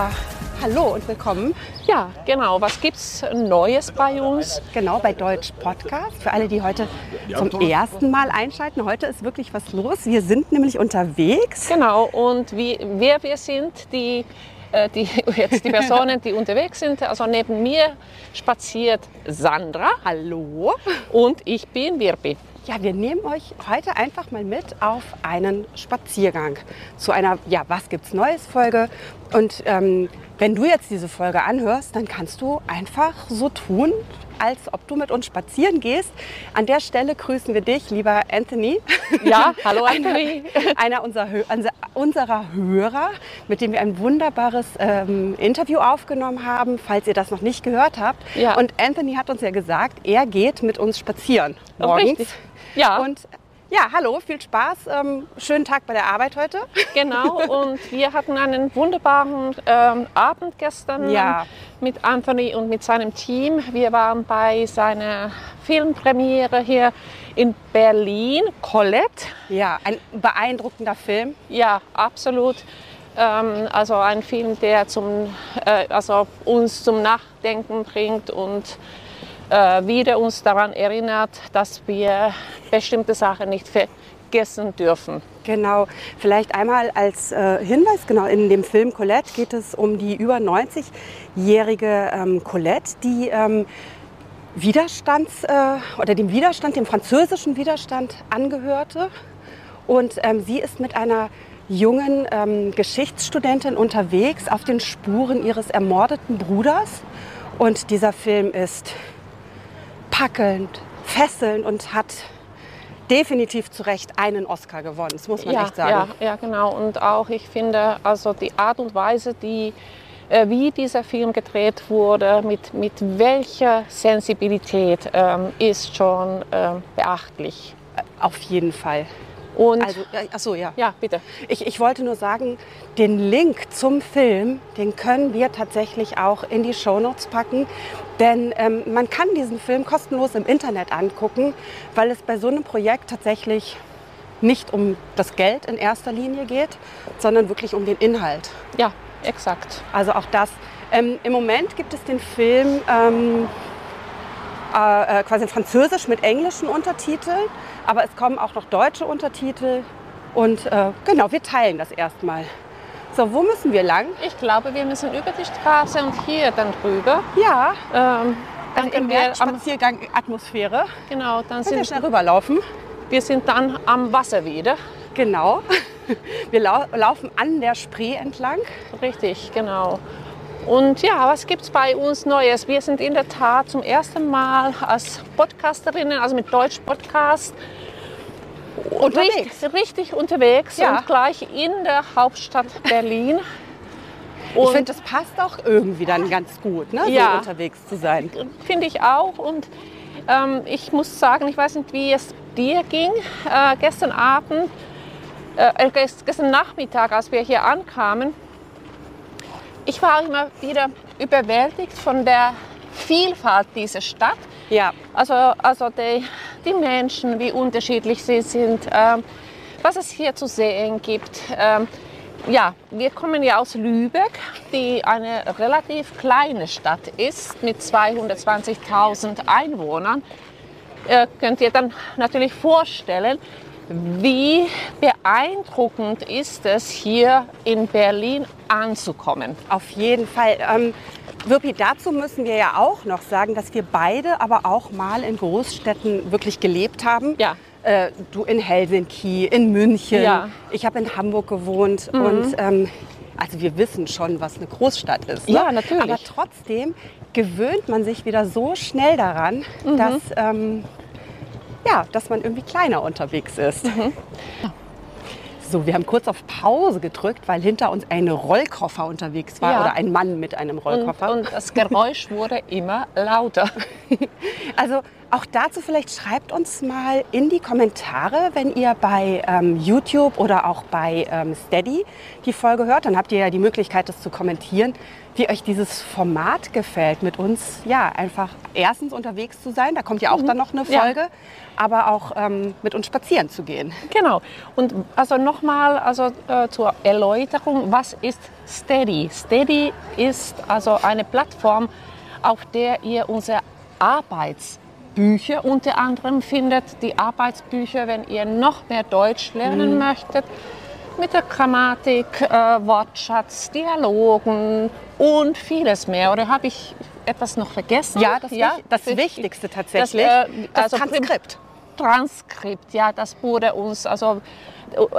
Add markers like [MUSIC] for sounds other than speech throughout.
Ja, hallo und willkommen. Ja, genau. Was gibt's Neues bei uns? Genau, bei Deutsch Podcast. Für alle, die heute zum ersten Mal einschalten. Heute ist wirklich was los. Wir sind nämlich unterwegs. Genau. Und wie, wer wir sind, die, äh, die, [LAUGHS] jetzt die Personen, die unterwegs sind. Also neben mir spaziert Sandra. Hallo. Und ich bin Wirpi. Ja, wir nehmen euch heute einfach mal mit auf einen Spaziergang zu einer, ja, was gibt's Neues Folge. Und ähm, wenn du jetzt diese Folge anhörst, dann kannst du einfach so tun, als ob du mit uns spazieren gehst. An der Stelle grüßen wir dich, lieber Anthony. Ja, [LAUGHS] hallo Anthony. [LAUGHS] einer unserer, unserer Hörer, mit dem wir ein wunderbares ähm, Interview aufgenommen haben, falls ihr das noch nicht gehört habt. Ja. Und Anthony hat uns ja gesagt, er geht mit uns spazieren morgens. Richtig. Ja. Und ja, hallo, viel Spaß. Ähm, schönen Tag bei der Arbeit heute. [LAUGHS] Genau, und wir hatten einen wunderbaren ähm, Abend gestern Ja. mit Anthony und mit seinem Team. Wir waren bei seiner Filmpremiere hier in Berlin, Colette. Ja, ein beeindruckender Film. Ja, absolut. Ähm, also ein Film, der zum, äh, also uns zum Nachdenken bringt und wieder uns daran erinnert, dass wir bestimmte Sachen nicht vergessen dürfen. Genau, vielleicht einmal als äh, Hinweis, genau, in dem Film Colette geht es um die über 90-jährige ähm, Colette, die ähm, Widerstands, äh, oder dem Widerstand, dem französischen Widerstand angehörte. Und ähm, sie ist mit einer jungen ähm, Geschichtsstudentin unterwegs auf den Spuren ihres ermordeten Bruders. Und dieser Film ist packelnd, fesselnd und hat definitiv zu Recht einen Oscar gewonnen. Das muss man ja, echt sagen. Ja, ja, genau. Und auch ich finde, also die Art und Weise, die, äh, wie dieser Film gedreht wurde, mit, mit welcher Sensibilität, ähm, ist schon ähm, beachtlich. Auf jeden Fall. Und Also, ach so, ja. ja, bitte. Ich, ich wollte nur sagen, den Link zum Film, den können wir tatsächlich auch in die Shownotes packen. Denn ähm, man kann diesen Film kostenlos im Internet angucken, weil es bei so einem Projekt tatsächlich nicht um das Geld in erster Linie geht, sondern wirklich um den Inhalt. Ja, exakt. Also auch das. Ähm, Im Moment gibt es den Film ähm, äh, äh, quasi französisch mit englischen Untertiteln, aber es kommen auch noch deutsche Untertitel. Und äh, genau, wir teilen das erstmal. So, wo müssen wir lang? Ich glaube, wir müssen über die Straße und hier dann drüber. Ja, Ähm, dann also können in wir Spaziergang Atmosphäre. genau, dann Können wir sind schnell rüberlaufen? wir sind dann am Wasser wieder. Genau. [LAUGHS] Wir lau laufen an der Spree entlang. Richtig, genau. Und ja, was gibt es bei uns Neues? Wir sind in der Tat zum ersten Mal als Podcasterinnen, also mit Deutsch Podcast, Unterwegs. Richtig, richtig unterwegs Ja. und gleich in der Hauptstadt Berlin. Ich Und finde, das passt auch irgendwie dann ganz gut, ne? Ja. so unterwegs zu sein. finde ich auch. Und ähm, ich muss sagen, ich weiß nicht, wie es dir ging. Äh, gestern Abend, äh, äh, gest- gestern Nachmittag, als wir hier ankamen, ich war immer wieder überwältigt von der Vielfalt dieser Stadt. Ja, Also, also die, die Menschen, wie unterschiedlich sie sind, ähm, was es hier zu sehen gibt. Ähm, ja, wir kommen ja aus Lübeck, die eine relativ kleine Stadt ist mit 220.000 Einwohnern. Äh, könnt ihr dann natürlich vorstellen, wie beeindruckend ist es, hier in Berlin anzukommen. Auf jeden Fall. Ähm, Wirpi, dazu müssen wir ja auch noch sagen, dass wir beide aber auch mal in Großstädten wirklich gelebt haben. Ja. Äh, du in Helsinki, in München. Ja. Mhm. Ich habe in Hamburg gewohnt. Und ähm, also wir wissen schon, was eine Großstadt ist. Ne? Ja, natürlich. Aber trotzdem gewöhnt man sich wieder so schnell daran, Mhm. dass, ähm, ja, dass man irgendwie kleiner unterwegs ist. Mhm. So, wir haben kurz auf Pause gedrückt, weil hinter uns ein Rollkoffer unterwegs war Ja. oder ein Mann mit einem Und, Rollkoffer. und das Geräusch wurde immer lauter. [LAUGHS] Also auch dazu vielleicht schreibt uns mal in die Kommentare, wenn ihr bei ähm, YouTube oder auch bei ähm, Steady die Folge hört. Dann habt ihr ja die Möglichkeit, das zu kommentieren, wie euch dieses Format gefällt, mit uns ja einfach erstens unterwegs zu sein. Da kommt ja auch dann noch eine Ja. Folge, aber auch ähm, mit uns spazieren zu gehen. Genau. Und also noch nochmal also, äh, zur Erläuterung, was ist Steady? Steady ist also eine Plattform, auf der ihr unsere Arbeitsbücher unter anderem findet. Die Arbeitsbücher, wenn ihr noch mehr Deutsch lernen mhm. möchtet, mit der Grammatik, äh, Wortschatz, Dialogen und vieles mehr. Oder habe ich etwas noch vergessen? Ja, das, ja, das Wichtigste tatsächlich. Das, äh, das also Transkript. Transkript, ja, das wurde uns, also,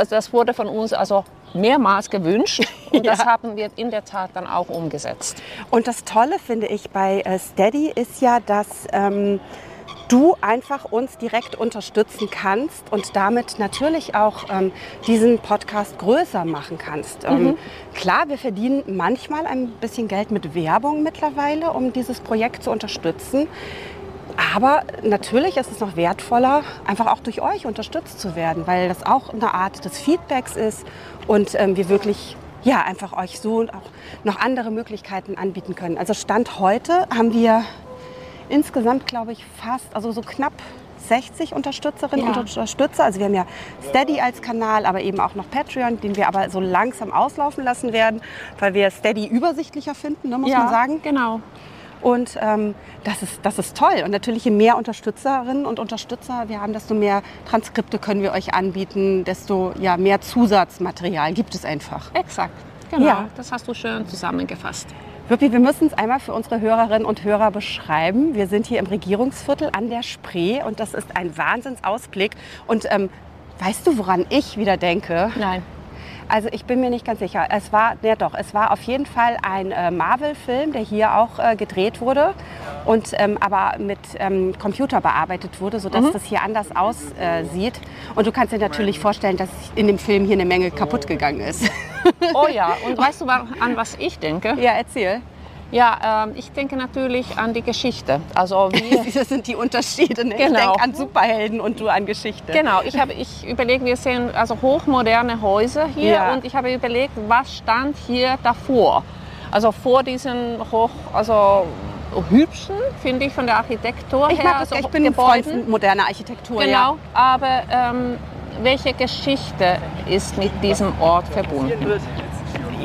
das wurde von uns also mehrmals gewünscht [LAUGHS] und ja. das haben wir in der Tat dann auch umgesetzt. Und das Tolle finde ich bei äh, Steady ist ja, dass ähm, du einfach uns direkt unterstützen kannst und damit natürlich auch ähm, diesen Podcast größer machen kannst. Ähm, mhm. klar, wir verdienen manchmal ein bisschen Geld mit Werbung mittlerweile, um dieses Projekt zu unterstützen. Aber natürlich ist es noch wertvoller, einfach auch durch euch unterstützt zu werden, weil das auch eine Art des Feedbacks ist und ähm, wir wirklich ja, einfach euch so auch noch andere Möglichkeiten anbieten können. Also Stand heute haben wir insgesamt, glaube ich, fast, also so knapp 60 Unterstützerinnen ja. und Unterstützer. Also wir haben ja Steady als Kanal, aber eben auch noch Patreon, den wir aber so langsam auslaufen lassen werden, weil wir Steady übersichtlicher finden, ne, muss ja, man sagen. Genau. Und ähm, das, ist, das ist toll. Und natürlich, je mehr Unterstützerinnen und Unterstützer wir haben, desto mehr Transkripte können wir euch anbieten, desto ja, mehr Zusatzmaterial gibt es einfach. Exakt, genau. Ja. Das hast du schön zusammengefasst. Wirpi, wir müssen es einmal für unsere Hörerinnen und Hörer beschreiben. Wir sind hier im Regierungsviertel an der Spree und das ist ein Wahnsinnsausblick. Und ähm, weißt du, woran ich wieder denke? Nein. Also ich bin mir nicht ganz sicher. Es war, ja doch, es war auf jeden Fall ein äh, Marvel-Film, der hier auch äh, gedreht wurde und ähm, aber mit ähm, Computer bearbeitet wurde, sodass mhm. das hier anders aussieht. Äh, und du kannst dir natürlich vorstellen, dass in dem Film hier eine Menge kaputt gegangen ist. Oh ja, [LAUGHS] und weißt du, an was ich denke? Ja, erzähl. Ja, ähm, ich denke natürlich an die Geschichte. Also [LAUGHS] wie das sind die Unterschiede. Ne? Genau. Ich denke an Superhelden und du an Geschichte. Genau, ich habe ich überlegt, wir sehen also hochmoderne Häuser hier ja. und ich habe überlegt, was stand hier davor? Also vor diesen hoch, also hübschen, finde ich von der Architektur ich her. Mag das, also ich bin Gebäuden. Freund moderner Architektur. Genau, ja. aber ähm, welche Geschichte ist mit diesem Ort verbunden?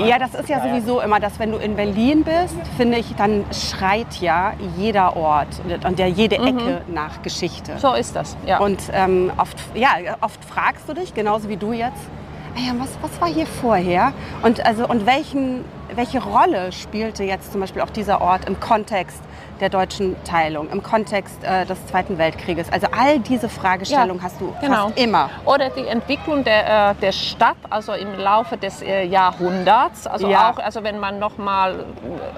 Ja, das ist ja sowieso immer, dass wenn du in Berlin bist, finde ich, dann schreit ja jeder Ort und ja jede mhm. Ecke mhm. nach Geschichte. So ist das, ja. Und ähm, oft, ja, oft fragst du dich, genauso wie du jetzt, ah ja, was, was war hier vorher? Und, also, und welchen, welche Rolle spielte jetzt zum Beispiel auch dieser Ort im Kontext der deutschen Teilung, im Kontext äh, des Zweiten Weltkrieges. Also all diese Fragestellungen ja, hast du genau. immer. Oder die Entwicklung der, äh, der Stadt, also im Laufe des äh, Jahrhunderts, also ja. auch, also wenn man noch mal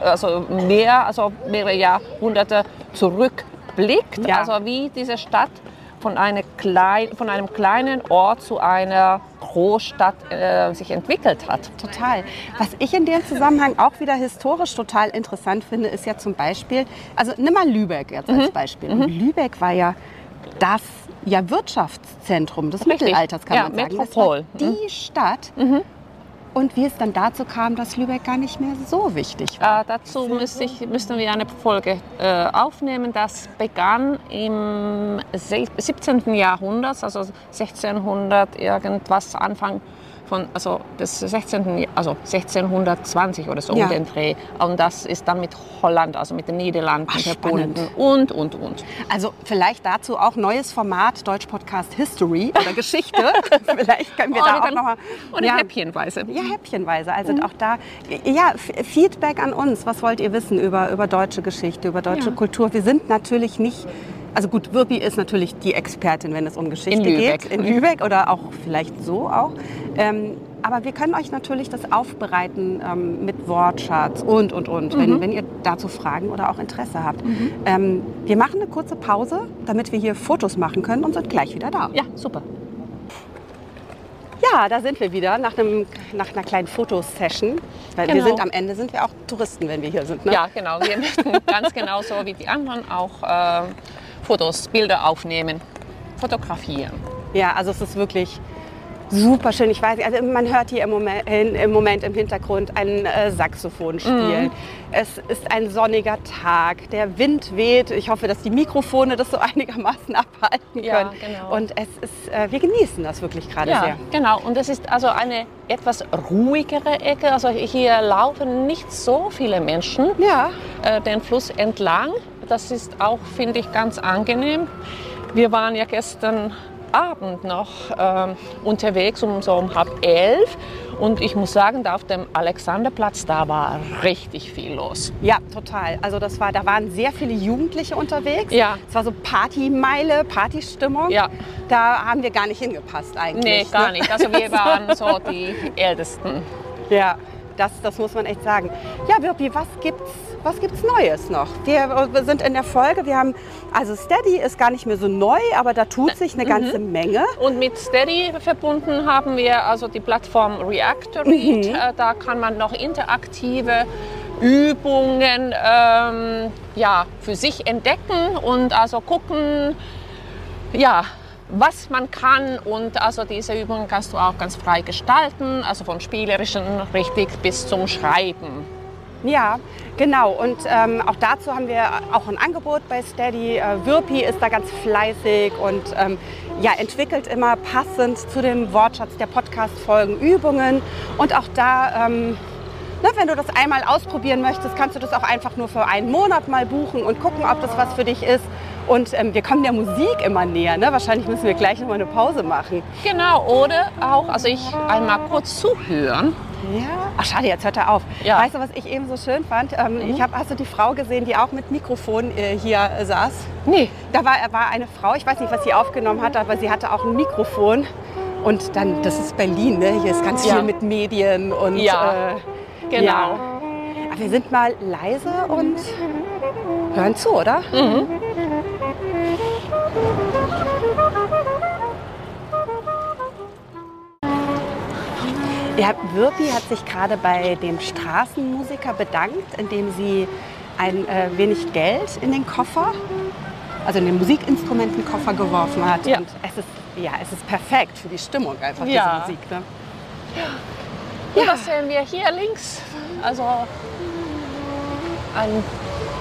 also mehr, also mehrere Jahrhunderte zurückblickt, ja. also wie diese Stadt von, klein, von einem kleinen Ort zu einer Großstadt äh, sich entwickelt hat. Total. Was ich in dem Zusammenhang auch wieder historisch total interessant finde, ist ja zum Beispiel, also nimm mal Lübeck jetzt als mhm. Beispiel. Mhm. Lübeck war ja das ja, Wirtschaftszentrum des Richtig. Mittelalters, kann ja, man sagen. Metropol. Das war die mhm. Stadt, mhm und wie es dann dazu kam, dass Lübeck gar nicht mehr so wichtig war. Äh, dazu müsste ich, müssten wir eine Folge äh, aufnehmen. Das begann im 17. Jahrhundert, also 1600 irgendwas, Anfang von also des 16. also 1620 oder so ja. um den Dreh. Und das ist dann mit Holland, also mit den Niederlanden Ach, verbunden und und und. Also vielleicht dazu auch neues Format Deutsch Podcast History oder Geschichte. [LAUGHS] vielleicht können wir da auch noch mal oder ja, häppchenweise. Ja, häppchenweise. Also mhm. auch da ja Feedback an uns. Was wollt ihr wissen über über deutsche Geschichte, über deutsche ja. Kultur? Wir sind natürlich nicht also gut, Wirpi ist natürlich die Expertin, wenn es um Geschichte geht. In Lübeck oder auch vielleicht so auch. Ähm, aber wir können euch natürlich das aufbereiten ähm, mit Wortschatz und, und, und, mhm. wenn, wenn ihr dazu Fragen oder auch Interesse habt. Mhm. Ähm, wir machen eine kurze Pause, damit wir hier Fotos machen können und sind gleich wieder da. Ja, super. Ja, da sind wir wieder nach, einem, nach einer kleinen Fotosession. Weil genau. wir sind am Ende sind wir auch Touristen, wenn wir hier sind. Ne? Ja, genau. Wir möchten [LAUGHS] ganz genauso wie die anderen auch äh, Fotos, Bilder aufnehmen, fotografieren. Ja, also es ist wirklich Super schön. Ich weiß also man hört hier im Moment, im, Moment im Hintergrund ein äh, Saxophon spielen. Mhm. Es ist ein sonniger Tag. Der Wind weht. Ich hoffe, dass die Mikrofone das so [LAUGHS] einigermaßen abhalten können. Ja, genau. Und es ist, äh, wir genießen das wirklich gerade ja, sehr. Genau. Und es ist also eine etwas ruhigere Ecke. Also hier laufen nicht so viele Menschen ja. äh, den Fluss entlang. Das ist auch, finde ich, ganz angenehm. Wir waren ja gestern Abend noch ähm, unterwegs, um so um halb elf. Und ich muss sagen, da auf dem Alexanderplatz, da war richtig viel los. Ja, total. Also das war, da waren sehr viele Jugendliche unterwegs. Ja. Es war so Partymeile, Partystimmung. Ja. Da haben wir gar nicht hingepasst eigentlich. Nee, gar ne? nicht. Also wir [LAUGHS] waren so die Ältesten. Ja, das, das muss man echt sagen. Ja, Wirpi, was gibt's was gibt es Neues noch? Wir, sind in der Folge, wir haben, also Steady ist gar nicht mehr so neu, aber da tut sich eine ganze mhm. Menge. Und mit Steady verbunden haben wir also die Plattform Reactorate. Mhm. Äh, da kann man noch interaktive Übungen ähm, ja, für sich entdecken und also gucken, ja, was man kann und also diese Übungen kannst du auch ganz frei gestalten, also vom spielerischen richtig bis zum Schreiben. Ja, genau. Und ähm, auch dazu haben wir auch ein Angebot bei Steady. Äh, Wirpi ist da ganz fleißig und ähm, ja, entwickelt immer passend zu dem Wortschatz der Podcast-Folgen Übungen. Und auch da, ähm, na, wenn du das einmal ausprobieren möchtest, kannst du das auch einfach nur für einen Monat mal buchen und gucken, ob das was für dich ist. Und ähm, wir kommen der Musik immer näher. Ne? Wahrscheinlich müssen wir gleich noch mal eine Pause machen. Genau, oder auch, also ich einmal kurz zuhören. Ja. Ach schade, jetzt hört er auf. Ja. Weißt du, was ich eben so schön fand? Ähm, mhm. Ich habe, hast du die Frau gesehen, die auch mit Mikrofon äh, hier äh, saß? Nee. Da war, war eine Frau, ich weiß nicht, was sie aufgenommen hat, aber sie hatte auch ein Mikrofon. Und dann, das ist Berlin, ne? hier ist ganz ja. viel mit Medien und. Ja, äh, genau. Ja. Aber wir sind mal leise und hören zu, oder? Mhm. Ja, Wirpi hat sich gerade bei dem Straßenmusiker bedankt, indem sie ein äh, wenig Geld in den Koffer, also in den Musikinstrumentenkoffer geworfen hat. Ja. Und es ist, ja, es ist perfekt für die Stimmung einfach, ja. diese Musik. Ne? Ja. Und was sehen wir hier links? Also ein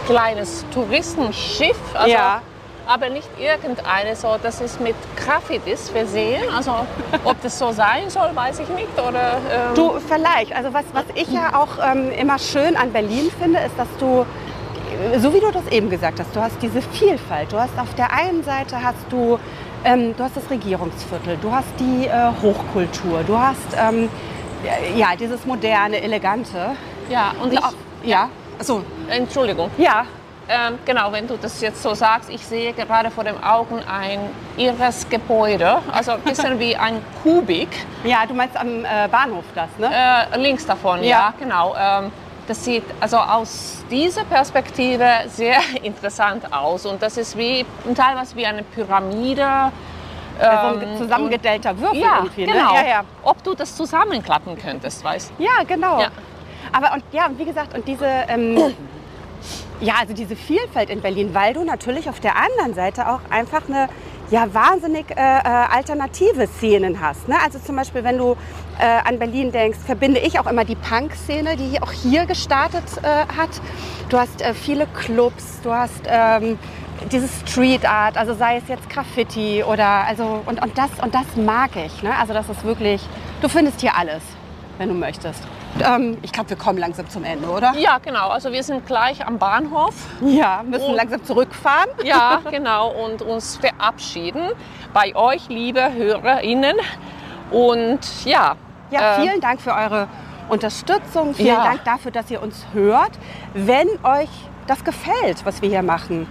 kleines Touristenschiff. Also ja aber nicht irgendeine so, das ist mit Graffitis versehen. Also ob das so sein soll, weiß ich nicht. Oder, ähm Du, vielleicht. Also was, was ich ja auch ähm, immer schön an Berlin finde, ist, dass du, so wie du das eben gesagt hast, du hast diese Vielfalt. Du hast auf der einen Seite hast du, ähm, du hast das Regierungsviertel, du hast die äh, Hochkultur, du hast ähm, ja, dieses moderne, elegante. Ja, und ich, ja. Achso. Entschuldigung. Ja, ähm, genau, wenn du das jetzt so sagst, ich sehe gerade vor den Augen ein irres Gebäude, also ein bisschen [LAUGHS] wie ein Kubik. Ja, du meinst am äh, Bahnhof das, ne? Äh, links davon, ja, ja genau. Ähm, das sieht also aus dieser Perspektive sehr [LAUGHS] interessant aus und das ist wie teilweise wie eine Pyramide. Ähm, so ein zusammengedellter Würfel ja, irgendwie. Ne? Genau. Ja, ja. Ob du das zusammenklappen könntest, weißt du? Ja, genau. Ja. Aber und ja, wie gesagt, und diese ähm, [COUGHS] ja, also diese Vielfalt in Berlin, weil du natürlich auf der anderen Seite auch einfach eine ja, wahnsinnig äh, äh, alternative Szenen hast. Ne? Also zum Beispiel, wenn du äh, an Berlin denkst, verbinde ich auch immer die Punk-Szene, die auch hier gestartet äh, hat. Du hast äh, viele Clubs, du hast ähm, diese Street Art, also sei es jetzt Graffiti oder also und, und das und das mag ich. Ne? Also das ist wirklich, du findest hier alles, wenn du möchtest. Ähm, ich glaube, wir kommen langsam zum Ende, oder? Ja, genau. Also wir sind gleich am Bahnhof. Ja, müssen und, langsam zurückfahren. Ja, [LAUGHS] genau. Und uns verabschieden bei euch, liebe HörerInnen. Und ja. Ja, äh, vielen äh, Dank für eure Unterstützung. Vielen ja. Dank dafür, dass ihr uns hört. Wenn euch das gefällt, was wir hier machen,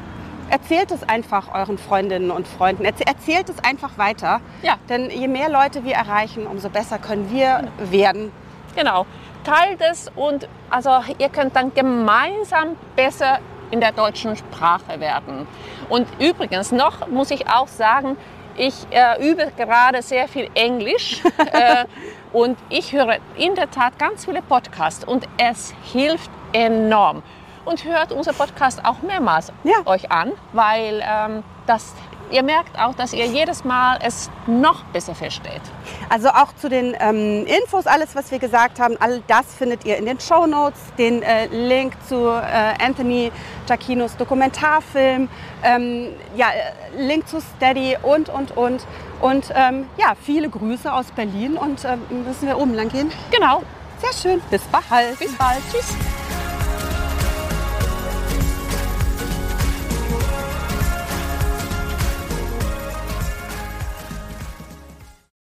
erzählt es einfach euren Freundinnen und Freunden. Erzählt es einfach weiter. Ja. Denn je mehr Leute wir erreichen, umso besser können wir werden. Genau teilt es und also ihr könnt dann gemeinsam besser in der deutschen Sprache werden. Und übrigens noch muss ich auch sagen, ich äh, übe gerade sehr viel Englisch [LAUGHS] äh, und ich höre in der Tat ganz viele Podcasts und es hilft enorm. Und hört unser Podcast auch mehrmals ja. euch an, weil ähm, das ihr merkt auch, dass ihr jedes Mal es noch besser versteht. Also auch zu den ähm, Infos, alles, was wir gesagt haben, all das findet ihr in den Show Notes. Den äh, Link zu äh, Anthony Giacchinos Dokumentarfilm, ähm, ja, äh, Link zu Steady und, und, und. Und ähm, ja, viele Grüße aus Berlin und ähm, müssen wir oben lang gehen. Genau. Sehr schön. Bis bald. Bis bald. Tschüss.